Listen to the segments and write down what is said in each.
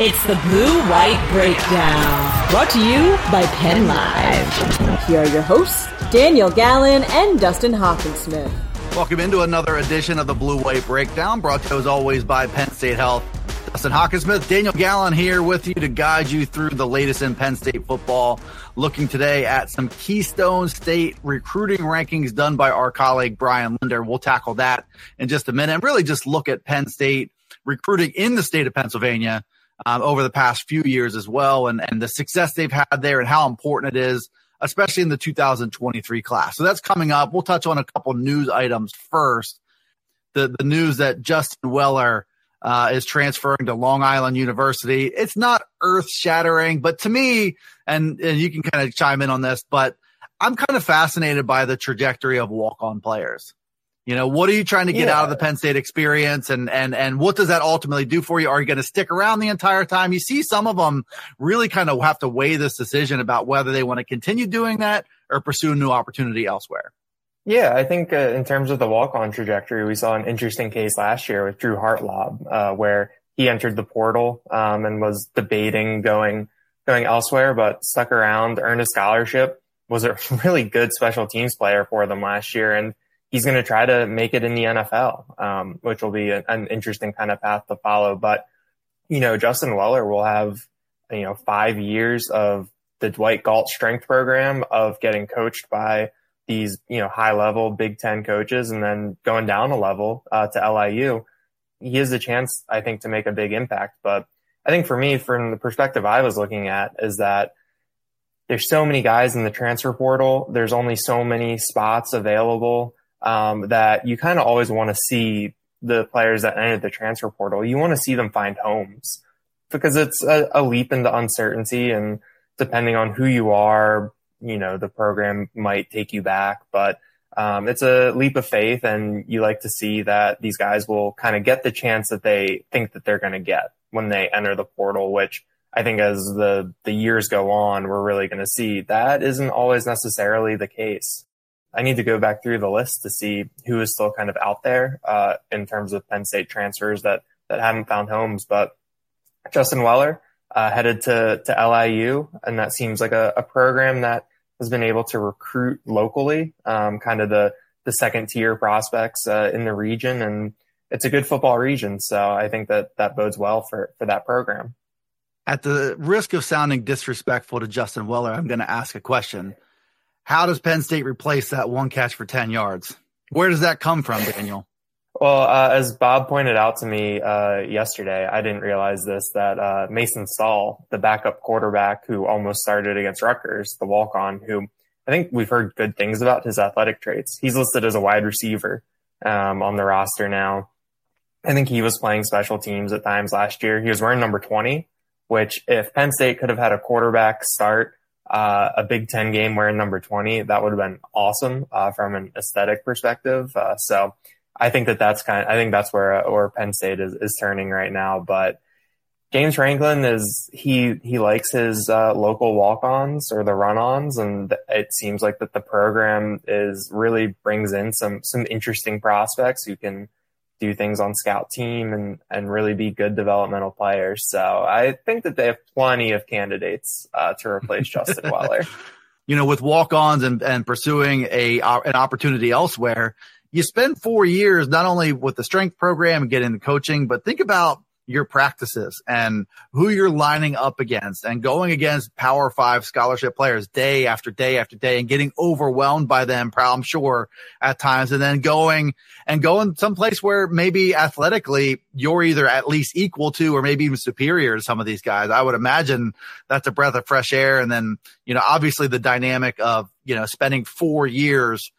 It's the Blue White Breakdown, brought to you by Penn Live. Here are your hosts, Daniel Gallen and Dustin Hockensmith. Welcome into another edition of the Blue White Breakdown, brought to you as always by Penn State Health. Dustin Hockensmith, Daniel Gallen here with you to guide you through the latest in Penn State football. Looking today at some Keystone State recruiting rankings done by our colleague Brian Linder. We'll tackle that in just a minute and really just look at Penn State recruiting in the state of Pennsylvania um, over the past few years as well, and, and the success they've had there and how important it is, especially in the 2023 class. So that's coming up. We'll touch on a couple news items first. The, the news that Justin Weller uh, is transferring to Long Island University. It's not earth shattering, but to me, and, and you can kind of chime in on this, but I'm kind of fascinated by the trajectory of walk on players. You know, what are you trying to get yeah. out of the Penn State experience and, and, and what does that ultimately do for you? Are you going to stick around the entire time? You see some of them really kind of have to weigh this decision about whether they want to continue doing that or pursue a new opportunity elsewhere. Yeah, I think uh, in terms of the walk-on trajectory, we saw an interesting case last year with Drew Hartlaub, uh, where he entered the portal um, and was debating going going elsewhere, but stuck around, earned a scholarship, was a really good special teams player for them last year, and he's going to try to make it in the NFL, um, which will be an interesting kind of path to follow. But, you know, Justin Weller will have, you know, five years of the Dwight Galt strength program of getting coached by these, you know, high level Big Ten coaches and then going down a level uh, to LIU. He has a chance, I think, to make a big impact. But I think for me, from the perspective I was looking at, is that there's so many guys in the transfer portal. There's only so many spots available um, that you kind of always want to see the players that enter the transfer portal. You want to see them find homes because it's a, a leap into uncertainty and depending on who you are, you know, the program might take you back, but um, it's a leap of faith and you like to see that these guys will kind of get the chance that they think that they're going to get when they enter the portal, which I think as the, the years go on, we're really going to see that isn't always necessarily the case. I need to go back through the list to see who is still kind of out there uh, in terms of Penn State transfers that that haven't found homes. But Justin Weller uh, headed to to LIU, and that seems like a, a, program that has been able to recruit locally, um, kind of the the second tier prospects uh, in the region, and it's a good football region. So I think that that bodes well for for that program. At the risk of sounding disrespectful to Justin Weller, I'm going to ask a question. How does Penn State replace that one catch for 10 yards? Where does that come from, Daniel? Well, uh, as Bob pointed out to me uh, yesterday, I didn't realize this that uh, Mason Stahl, the backup quarterback who almost started against Rutgers, the walk on, who I think we've heard good things about his athletic traits. He's listed as a wide receiver um, on the roster now. I think he was playing special teams at times last year. He was wearing number 20, which if Penn State could have had a quarterback start uh, a Big Ten game wearing number 20, that would have been awesome uh, from an aesthetic perspective. Uh, so I think that that's kind of, I think that's where, where Penn State is, is turning right now. But James Franklin is, he, he likes his uh, local walk-ons or the run-ons. And it seems like that the program is really brings in some, some interesting prospects who can, do things on scout team and, and really be good developmental players. So I think that they have plenty of candidates uh, to replace Justin Weller. You know, with walk-ons and, and pursuing a an opportunity elsewhere, you spend four years not only with the strength program and getting the coaching, but think about your practices and who you're lining up against and going against power five scholarship players day after day after day and getting overwhelmed by them, I'm sure at times. And then going and going someplace where maybe athletically you're either at least equal to or maybe even superior to some of these guys. I would imagine that's a breath of fresh air. And then, you know, obviously the dynamic of, you know, spending four years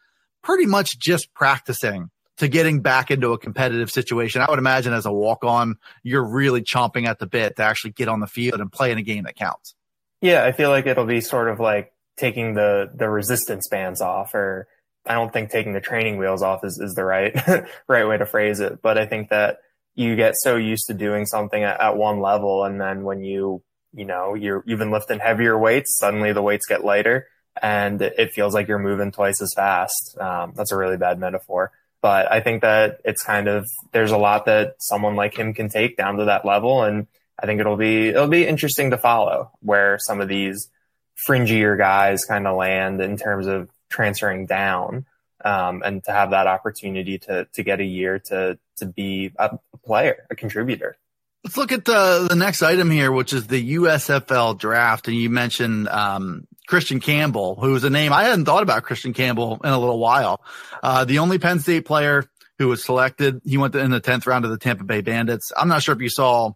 pretty much just practicing to getting back into a competitive situation. I would imagine as a walk on, you're really chomping at the bit to actually get on the field and play in a game that counts. Yeah, I feel like it'll be sort of like taking the the resistance bands off, or I don't think taking the training wheels off is, is the right right way to phrase it. But I think that you get so used to doing something at, at one level, and then when you you know you're you've been lifting heavier weights, suddenly the weights get lighter, and it feels like you're moving twice as fast. Um, that's a really bad metaphor. But I think that it's kind of there's a lot that someone like him can take down to that level, and I think it'll be it'll be interesting to follow where some of these fringier guys kind of land in terms of transferring down, um, and to have that opportunity to to get a year to to be a player, a contributor. Let's look at the the next item here, which is the USFL draft, and you mentioned um, Christian Campbell, who was a name I hadn't thought about Christian Campbell in a little while. Uh, the only Penn State player who was selected, he went in the 10th round of the Tampa Bay Bandits. I'm not sure if you saw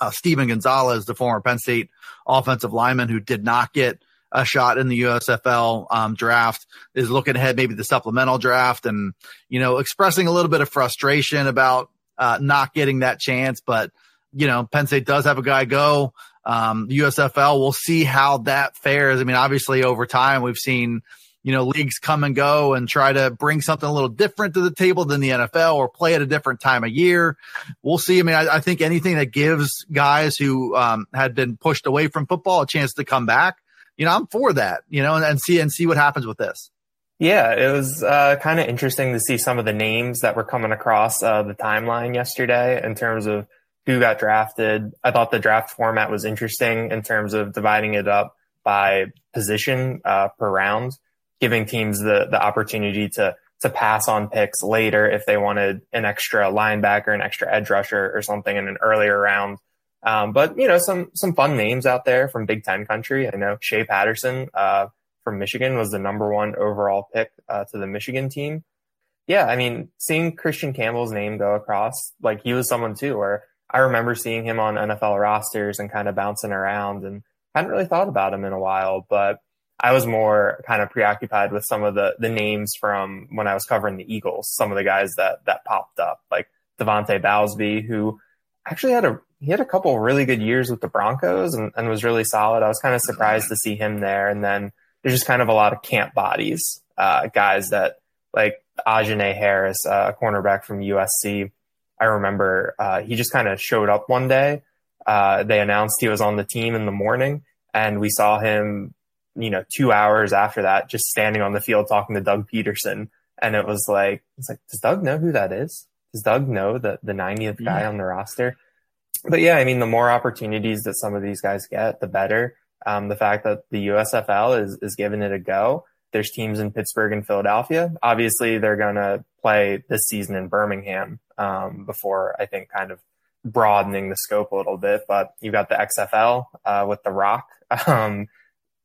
uh, Steven Gonzalez, the former Penn State offensive lineman who did not get a shot in the USFL um, draft, is looking ahead maybe the supplemental draft and, you know, expressing a little bit of frustration about uh, not getting that chance. But, you know, Penn State does have a guy go um, USFL. We'll see how that fares. I mean, obviously over time we've seen, you know, leagues come and go and try to bring something a little different to the table than the NFL or play at a different time of year. We'll see. I mean, I, I think anything that gives guys who um, had been pushed away from football a chance to come back, you know, I'm for that, you know, and, and see and see what happens with this. Yeah, it was uh, kind of interesting to see some of the names that were coming across uh, the timeline yesterday in terms of who got drafted. I thought the draft format was interesting in terms of dividing it up by position uh, per round, giving teams the the opportunity to to pass on picks later if they wanted an extra linebacker, an extra edge rusher, or something in an earlier round. Um, but you know, some some fun names out there from Big Ten country. I know Shea Patterson uh, from Michigan was the number one overall pick uh, to the Michigan team. Yeah, I mean, seeing Christian Campbell's name go across, like he was someone too, where I remember seeing him on NFL rosters and kind of bouncing around and hadn't really thought about him in a while, but I was more kind of preoccupied with some of the, the names from when I was covering the Eagles, some of the guys that, that popped up, like De'Vante Bausby, who actually had a, he had a couple really good years with the Broncos and, and was really solid. I was kind of surprised to see him there. And then there's just kind of a lot of camp bodies, uh, guys that like Ajene Harris, uh, a cornerback from USC, I remember uh, he just kind of showed up one day. Uh, they announced he was on the team in the morning, and we saw him, you know, two hours after that, just standing on the field talking to Doug Pederson. And it was like, it's like, does Doug know who that is? Does Doug know the the 90th guy yeah. on the roster? But yeah, I mean, the more opportunities that some of these guys get, the better. Um, the fact that the USFL is is giving it a go. There's teams in Pittsburgh and Philadelphia. Obviously, they're going to play this season in Birmingham um, before I think kind of broadening the scope a little bit. But you've got the XFL uh, with The Rock um,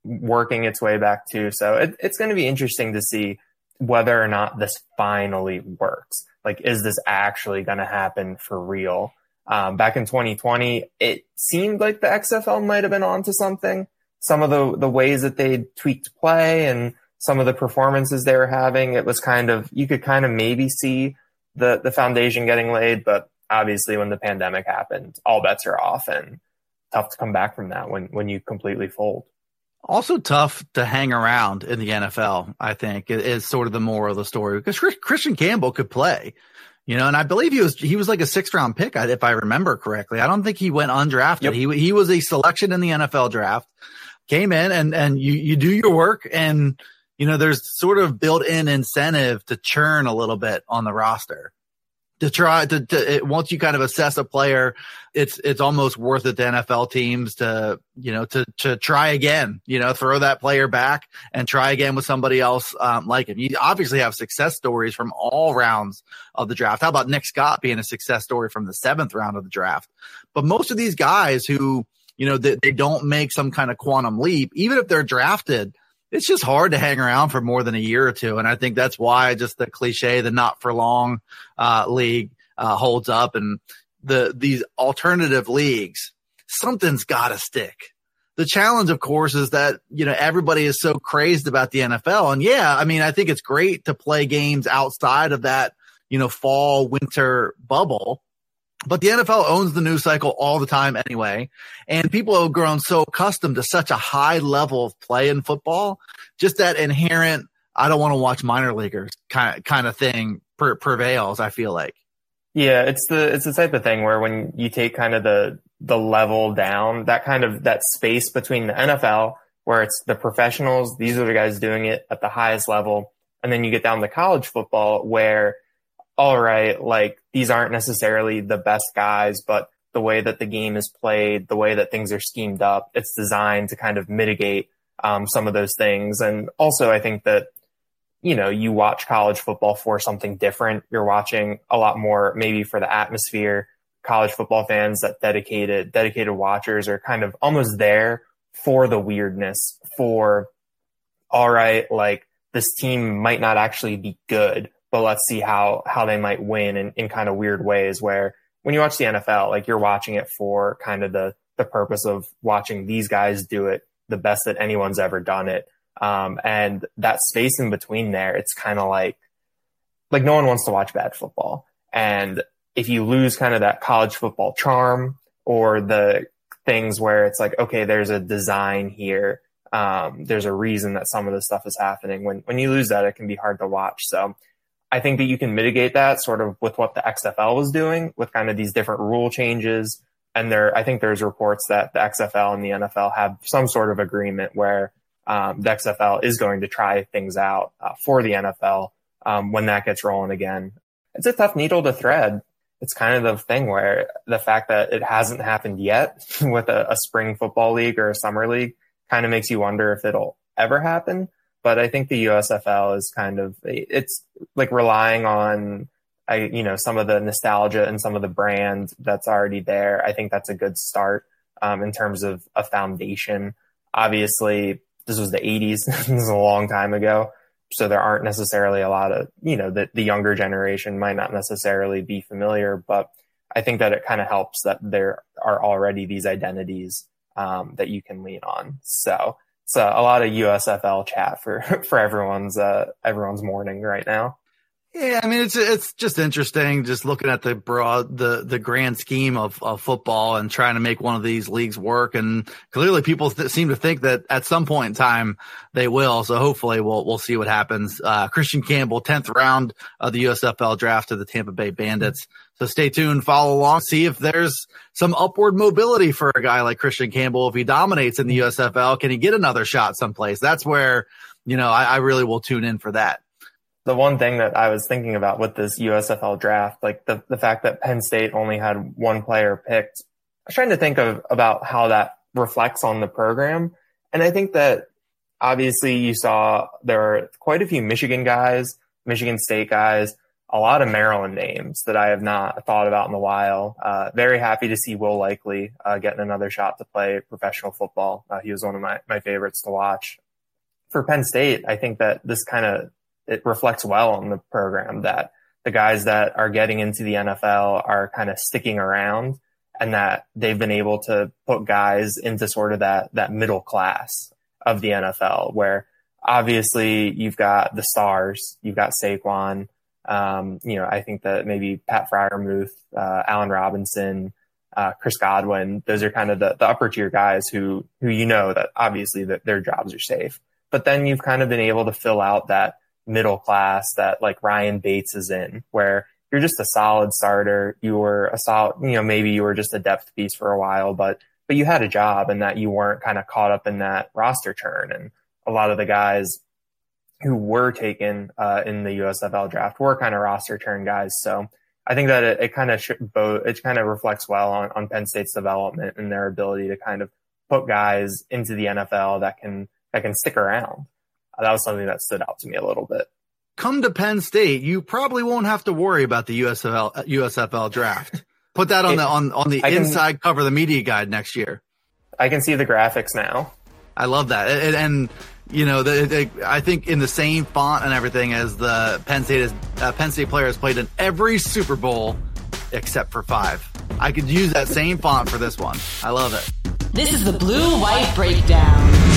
working its way back too. So it, it's going to be interesting to see whether or not this finally works. Like, is this actually going to happen for real? Um, back in 2020, it seemed like the XFL might have been onto something. Some of the, the ways that they tweaked play and some of the performances they were having, it was kind of, you could kind of maybe see the the foundation getting laid, but obviously when the pandemic happened, all bets are off and tough to come back from that when when you completely fold. Also tough to hang around in the NFL, I think, is sort of the moral of the story because Christian Campbell could play, you know, and I believe he was he was like a sixth round pick if I remember correctly. I don't think he went undrafted. Yep. He he was a selection in the NFL draft, came in and and you you do your work and you know, there's sort of built in incentive to churn a little bit on the roster to try to, to it, once you kind of assess a player, it's, it's almost worth it to NFL teams to, you know, to, to try again, you know, throw that player back and try again with somebody else, um, like him. You obviously have success stories from all rounds of the draft. How about Nick Scott being a success story from the seventh round of the draft? But most of these guys who, you know, they, they don't make some kind of quantum leap, even if they're drafted, it's just hard to hang around for more than a year or two. And I think that's why just the cliche, the not for long, uh, league, uh, holds up and the, these alternative leagues, something's got to stick. The challenge, of course, is that, you know, everybody is so crazed about the NFL. And yeah, I mean, I think it's great to play games outside of that, you know, fall, winter bubble. But the NFL owns the news cycle all the time anyway. And people have grown so accustomed to such a high level of play in football, just that inherent, I don't want to watch minor leaguers kind of, kind of thing per, prevails, I feel like. Yeah, it's the it's the type of thing where when you take kind of the the level down, that kind of that space between the NFL where it's the professionals, these are the guys doing it at the highest level, and then you get down to college football where all right, like these aren't necessarily the best guys, but the way that the game is played, the way that things are schemed up, it's designed to kind of mitigate um, some of those things. And also, I think that you know you watch college football for something different. You're watching a lot more maybe for the atmosphere. College football fans that dedicated dedicated watchers are kind of almost there for the weirdness. For all right, like this team might not actually be good, but let's see how how they might win in, in kind of weird ways where when you watch the NFL, like you're watching it for kind of the the purpose of watching these guys do it the best that anyone's ever done it. Um, and that space in between there, it's kind of like like no one wants to watch bad football. And if you lose kind of that college football charm or the things where it's like, okay, there's a design here. Um, there's a reason that some of this stuff is happening. When when you lose that, it can be hard to watch. So I think that you can mitigate that sort of with what the XFL was doing with kind of these different rule changes. And there, I think there's reports that the XFL and the NFL have some sort of agreement where um, the XFL is going to try things out uh, for the NFL um, when that gets rolling again. It's a tough needle to thread. It's kind of the thing where the fact that it hasn't happened yet with a, a spring football league or a summer league kind of makes you wonder if it'll ever happen but I think the USFL is kind of it's like relying on I you know some of the nostalgia and some of the brand that's already there. I think that's a good start um, in terms of a foundation. Obviously, this was the 80s. this is a long time ago. So there aren't necessarily a lot of, you know, the, the younger generation might not necessarily be familiar, but I think that it kind of helps that there are already these identities um, that you can lean on. So so a lot of USFL chat for for everyone's uh, everyone's morning right now. Yeah, I mean it's it's just interesting just looking at the broad the the grand scheme of, of football and trying to make one of these leagues work and clearly people th- seem to think that at some point in time they will so hopefully we'll we'll see what happens. Uh, Christian Campbell 10th round of the USFL draft to the Tampa Bay Bandits. So stay tuned, follow along, see if there's some upward mobility for a guy like Christian Campbell if he dominates in the USFL can he get another shot someplace? That's where you know I, I really will tune in for that the one thing that I was thinking about with this USFL draft, like the, the fact that Penn State only had one player picked, I was trying to think of about how that reflects on the program. And I think that obviously you saw there are quite a few Michigan guys, Michigan State guys, a lot of Maryland names that I have not thought about in a while. Uh, very happy to see Will Likely uh, getting another shot to play professional football. Uh, he was one of my, my favorites to watch. For Penn State, I think that this kind of it reflects well on the program that the guys that are getting into the NFL are kind of sticking around and that they've been able to put guys into sort of that, that middle class of the NFL where obviously you've got the stars, you've got Saquon. Um, you know, I think that maybe Pat Freiermuth, uh, Allen Robinson, uh, Chris Godwin, those are kind of the, the upper tier guys who, who you know that obviously that their jobs are safe. But then you've kind of been able to fill out that middle class that like Ryan Bates is in, where you're just a solid starter. You were a solid, you know, maybe you were just a depth piece for a while, but, but you had a job and that you weren't kind of caught up in that roster churn. And a lot of the guys who were taken uh, in the USFL draft were kind of roster churn guys. So I think that it, it kind of sh- it kind of reflects well on, on Penn State's development and their ability to kind of put guys into the NFL that can that can stick around that was something that stood out to me a little bit. Come to Penn State, you probably won't have to worry about the USFL USFL draft. Put that on it, the on on the I inside can, cover of the media guide next year. I can see the graphics now. I love that, and, and you know, the, the, I think in the same font and everything as the Penn State is, uh, Penn State player has played in every Super Bowl except for five. I could use that same font for this one. I love it. This is the blue white breakdown.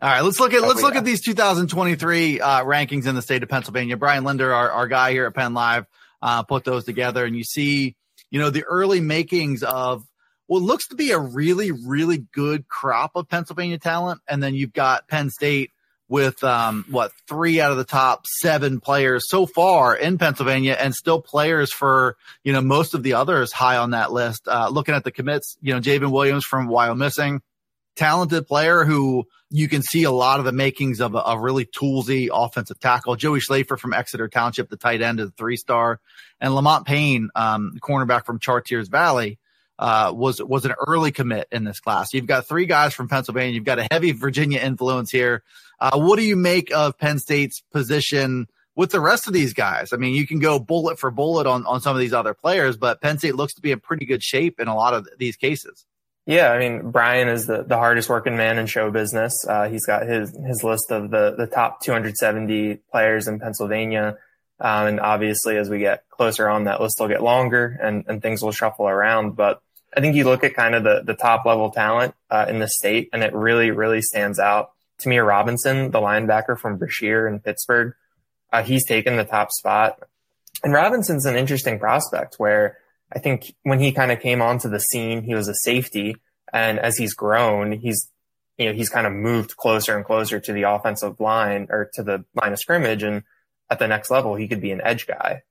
All right, let's look at let's look at these 2023 uh, rankings in the state of Pennsylvania. Brian Linder, our, our guy here at Penn Live, uh, put those together, and you see, you know, the early makings of what looks to be a really, really good crop of Pennsylvania talent, and then you've got Penn State with um, what three out of the top seven players so far in Pennsylvania, and still players for you know most of the others high on that list. Uh, looking at the commits, you know, J'ven Williams from Wyomissing, talented player who you can see a lot of the makings of a, a, really toolsy offensive tackle. Joey Schlaffer from Exeter Township, the tight end of the three star, and Lamont Payne, um, cornerback from Chartiers Valley, uh, was was an early commit in this class. You've got three guys from Pennsylvania. You've got a heavy Virginia influence here. Uh, what do you make of Penn State's position with the rest of these guys? I mean, you can go bullet for bullet on on some of these other players, but Penn State looks to be in pretty good shape in a lot of these cases. Yeah, I mean, Brian is the, the hardest working man in show business. Uh, he's got his, his list of the, the top 270 players in Pennsylvania. Um, and obviously, as we get closer on, that list will get longer and, and things will shuffle around. But I think you look at kind of the, the top level talent uh, in the state, and it really, really stands out. Ta'Mere Robinson, the linebacker from Brashear in Pittsburgh, uh, he's taken the top spot. And Robinson's an interesting prospect where I think when he kind of came onto the scene, he was a safety. And as he's grown, he's, you know, he's kind of moved closer and closer to the offensive line or to the line of scrimmage. And at the next level, he could be an edge guy.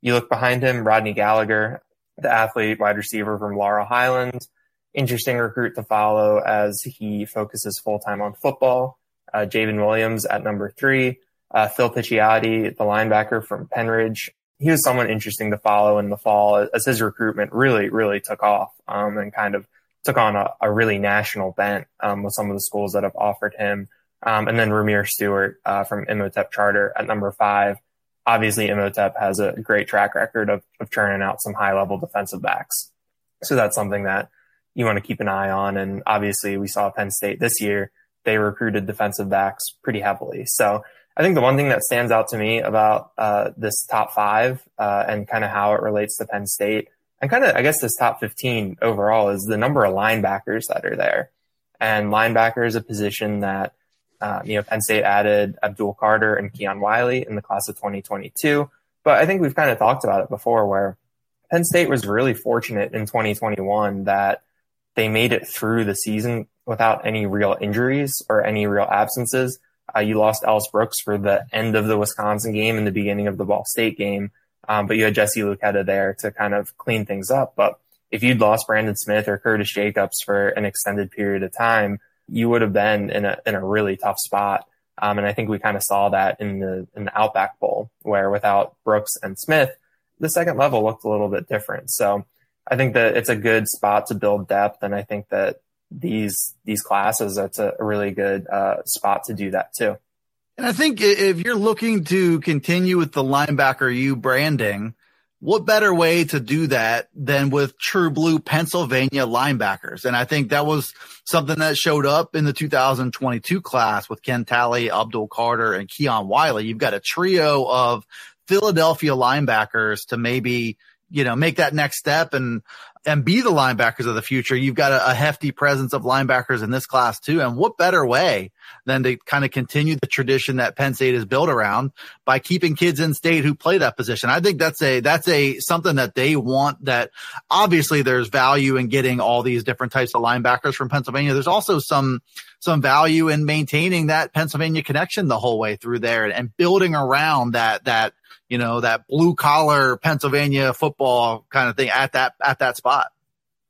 You look behind him, Rodney Gallagher, the athlete wide receiver from Laurel Highlands. Interesting recruit to follow as he focuses full time on football. Uh, J'ven Williams at number three. Uh, Phil Picciotti, the linebacker from Pennridge, he was someone interesting to follow in the fall as his recruitment really, really took off um, and kind of took on a, a really national bent um, with some of the schools that have offered him. Um, and then Ramir Stewart uh, from Imhotep Charter at number five. Obviously, Imhotep has a great track record of, of churning out some high level defensive backs. So that's something that you want to keep an eye on. And obviously, we saw Penn State this year. They recruited defensive backs pretty heavily. So I think the one thing that stands out to me about uh, this top five uh, and kind of how it relates to Penn State and kind of, I guess, this top 15 overall is the number of linebackers that are there. And linebacker is a position that, um, you know, Penn State added Abdul Carter and Keon Wiley in the class of 2022. But I think we've kind of talked about it before where Penn State was really fortunate in 2021 that they made it through the season without any real injuries or any real absences. Uh, you lost Ellis Brooks for the end of the Wisconsin game and the beginning of the Ball State game. Um, but you had Jesse Luketa there to kind of clean things up. But if you'd lost Brandon Smith or Curtis Jacobs for an extended period of time, you would have been in a, in a really tough spot. Um, and I think we kind of saw that in the, in the Outback Bowl where without Brooks and Smith, the second level looked a little bit different. So I think that it's a good spot to build depth. And I think that these these classes, that's a really good uh, spot to do that too. And I think if you're looking to continue with the linebacker U branding, what better way to do that than with true blue Pennsylvania linebackers? And I think that was something that showed up in the 2022 class with Ken Talley, Abdul Carter, and Keon Wiley. You've got a trio of Philadelphia linebackers to maybe you know, make that next step and, and be the linebackers of the future. You've got a, a, hefty presence of linebackers in this class too. And what better way than to kind of continue the tradition that Penn State is built around by keeping kids in state who play that position? I think that's a, that's a something that they want that obviously there's value in getting all these different types of linebackers from Pennsylvania. There's also some, some value in maintaining that Pennsylvania connection the whole way through there and, and building around that, that, you know, that blue collar Pennsylvania football kind of thing at that, at that spot.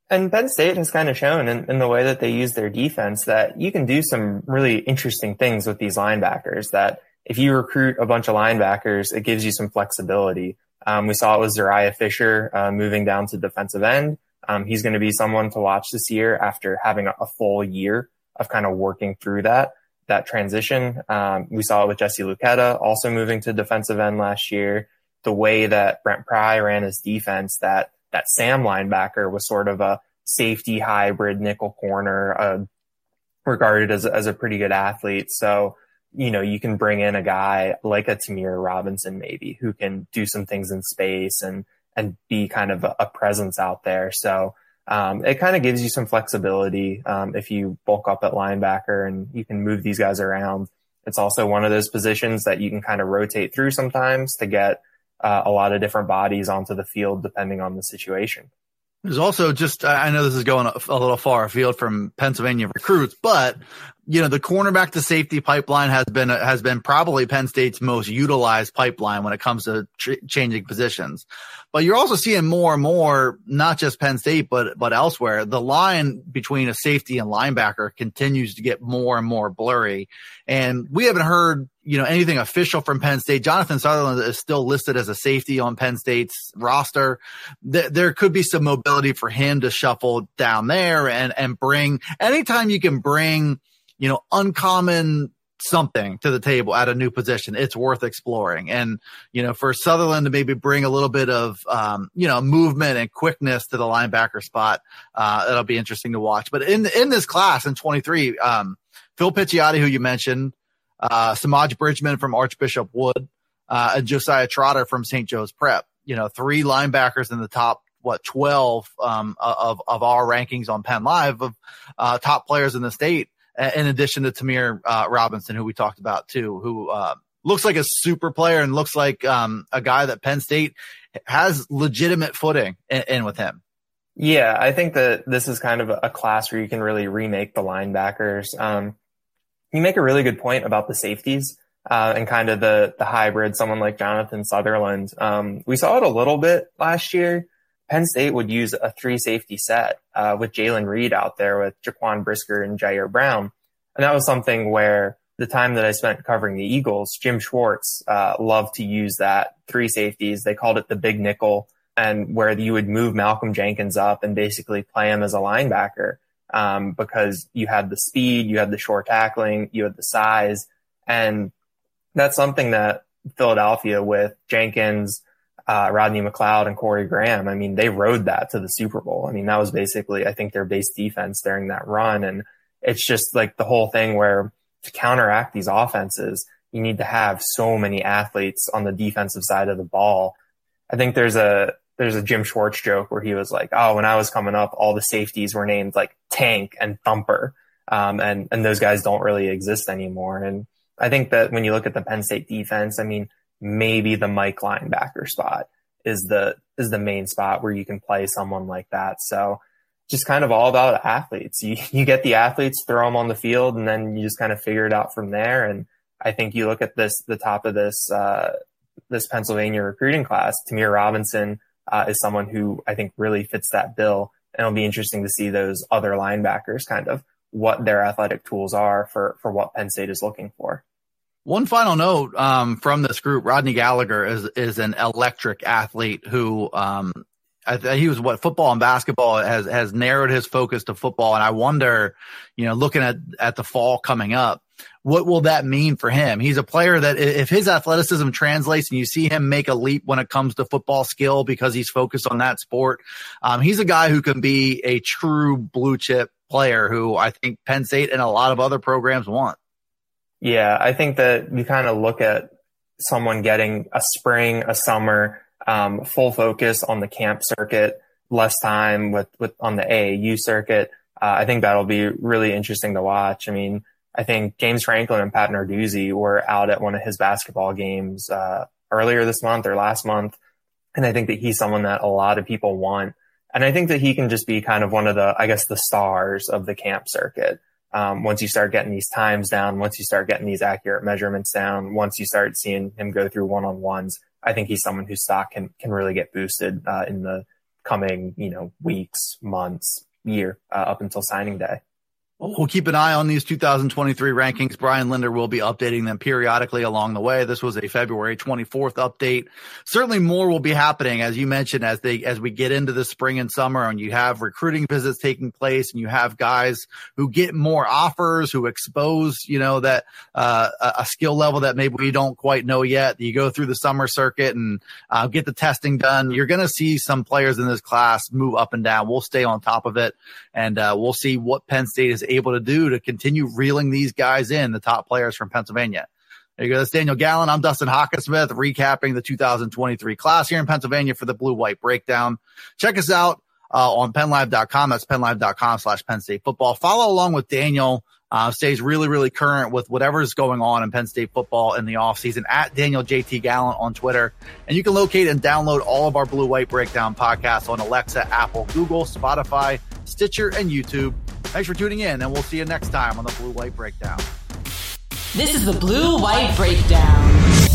And Penn State has kind of shown in, in, the way that they use their defense that you can do some really interesting things with these linebackers. That if you recruit a bunch of linebackers, it gives you some flexibility. Um, we saw it with Zuriah Fisher uh, moving down to defensive end. Um, he's going to be someone to watch this year after having a, a full year of kind of working through that that transition. Um, we saw it with Jesse Luketa also moving to defensive end last year. the way that Brent Pry ran his defense, that that Sam linebacker was sort of a safety hybrid nickel corner, uh, regarded as as a pretty good athlete. So you know you can bring in a guy like a Ta'Mere Robinson maybe who can do some things in space and and be kind of a, a presence out there. So um, it kind of gives you some flexibility um, if you bulk up at linebacker and you can move these guys around. It's also one of those positions that you can kind of rotate through sometimes to get uh, a lot of different bodies onto the field depending on the situation. There's also just, I know this is going a little far afield from Pennsylvania recruits, but you know, the cornerback to safety pipeline has been, has been probably Penn State's most utilized pipeline when it comes to changing positions. But you're also seeing more and more, not just Penn State, but, but elsewhere. The line between a safety and linebacker continues to get more and more blurry. And we haven't heard you know, anything official from Penn State. Jonathan Sutherland is still listed as a safety on Penn State's roster. Th- there could be some mobility for him to shuffle down there and, and bring anytime you can bring, you know, uncommon something to the table at a new position, it's worth exploring. And, you know, for Sutherland to maybe bring a little bit of, um, you know, movement and quickness to the linebacker spot, uh, that'll be interesting to watch. But in, in this class in 23, um, Phil Picciotti, who you mentioned, uh, Semaj Bridgeman from Archbishop Wood, uh, and Josiah Trotter from St. Joe's Prep. You know, three linebackers in the top, what, 12, um, of, of our rankings on Penn Live of, uh, top players in the state, in addition to Ta'Mere, uh, Robinson, who we talked about too, who, uh, looks like a super player and looks like, um, a guy that Penn State has legitimate footing in, in with him. Yeah, I think that this is kind of a class where you can really remake the linebackers. Um, you make a really good point about the safeties uh, and kind of the the hybrid. Someone like Jonathan Sutherland. Um, we saw it a little bit last year. Penn State would use a three safety set uh, with Jaylen Reed out there with Jaquan Brisker and Ji'Ayir Brown, and that was something where the time that I spent covering the Eagles, Jim Schwartz uh, loved to use that three safeties. They called it the big nickel, and where you would move Malcolm Jenkins up and basically play him as a linebacker um, because you had the speed, you had the short tackling, you had the size. And that's something that Philadelphia with Jenkins, uh, Rodney McLeod and Corey Graham, I mean, they rode that to the Super Bowl. I mean, that was basically, I think, their base defense during that run. And it's just like the whole thing where to counteract these offenses, you need to have so many athletes on the defensive side of the ball. I think there's a, there's a Jim Schwartz joke where he was like, "Oh, when I was coming up, all the safeties were named like Tank and Thumper, um, and and those guys don't really exist anymore." And I think that when you look at the Penn State defense, I mean, maybe the Mike linebacker spot is the is the main spot where you can play someone like that. So just kind of all about athletes. You you get the athletes, throw them on the field, and then you just kind of figure it out from there. And I think you look at this the top of this uh, this Pennsylvania recruiting class, Ta'Mere Robinson uh, is someone who I think really fits that bill. And it'll be interesting to see those other linebackers kind of what their athletic tools are for, for what Penn State is looking for. One final note um, from this group: Rodney Gallagher is is an electric athlete who um, he was what football and basketball has has narrowed his focus to football, and I wonder, you know, looking at at the fall coming up, what will that mean for him? He's a player that if his athleticism translates and you see him make a leap when it comes to football skill because he's focused on that sport, um, he's a guy who can be a true blue chip player who I think Penn State and a lot of other programs want. Yeah, I think that you kind of look at someone getting a spring, a summer, um, full focus on the camp circuit, less time with, with on the AAU circuit. Uh, I think that'll be really interesting to watch. I mean, I think James Franklin and Pat Narduzzi were out at one of his basketball games uh, earlier this month or last month, and I think that he's someone that a lot of people want. And I think that he can just be kind of one of the, I guess, the stars of the camp circuit. Um, once you start getting these times down, once you start getting these accurate measurements down, once you start seeing him go through one on ones, I think he's someone whose stock can can really get boosted uh, in the coming, you know, weeks, months, year uh, up until signing day. We'll keep an eye on these 2023 rankings. Brian Linder will be updating them periodically along the way. This was a February 24th update. Certainly more will be happening, as you mentioned, as they, as we get into the spring and summer and you have recruiting visits taking place and you have guys who get more offers, who expose, you know, that, uh, a skill level that maybe we don't quite know yet. You go through the summer circuit and, uh, get the testing done. You're going to see some players in this class move up and down. We'll stay on top of it and, uh, we'll see what Penn State is able to do to continue reeling these guys in, the top players from Pennsylvania. There you go. That's Daniel Gallen. I'm Dustin Hockensmith recapping the 2023 class here in Pennsylvania for the blue white breakdown. Check us out uh, on pennlive.com. That's pennlive.com slash Penn State football. Follow along with Daniel. Uh, stays really, really current with whatever's going on in Penn State football in the offseason at Daniel JT Gallant on Twitter. And you can locate and download all of our blue white breakdown podcasts on Alexa, Apple, Google, Spotify, Stitcher, and YouTube. Thanks for tuning in, and we'll see you next time on the Blue White Breakdown. This is the Blue White Breakdown.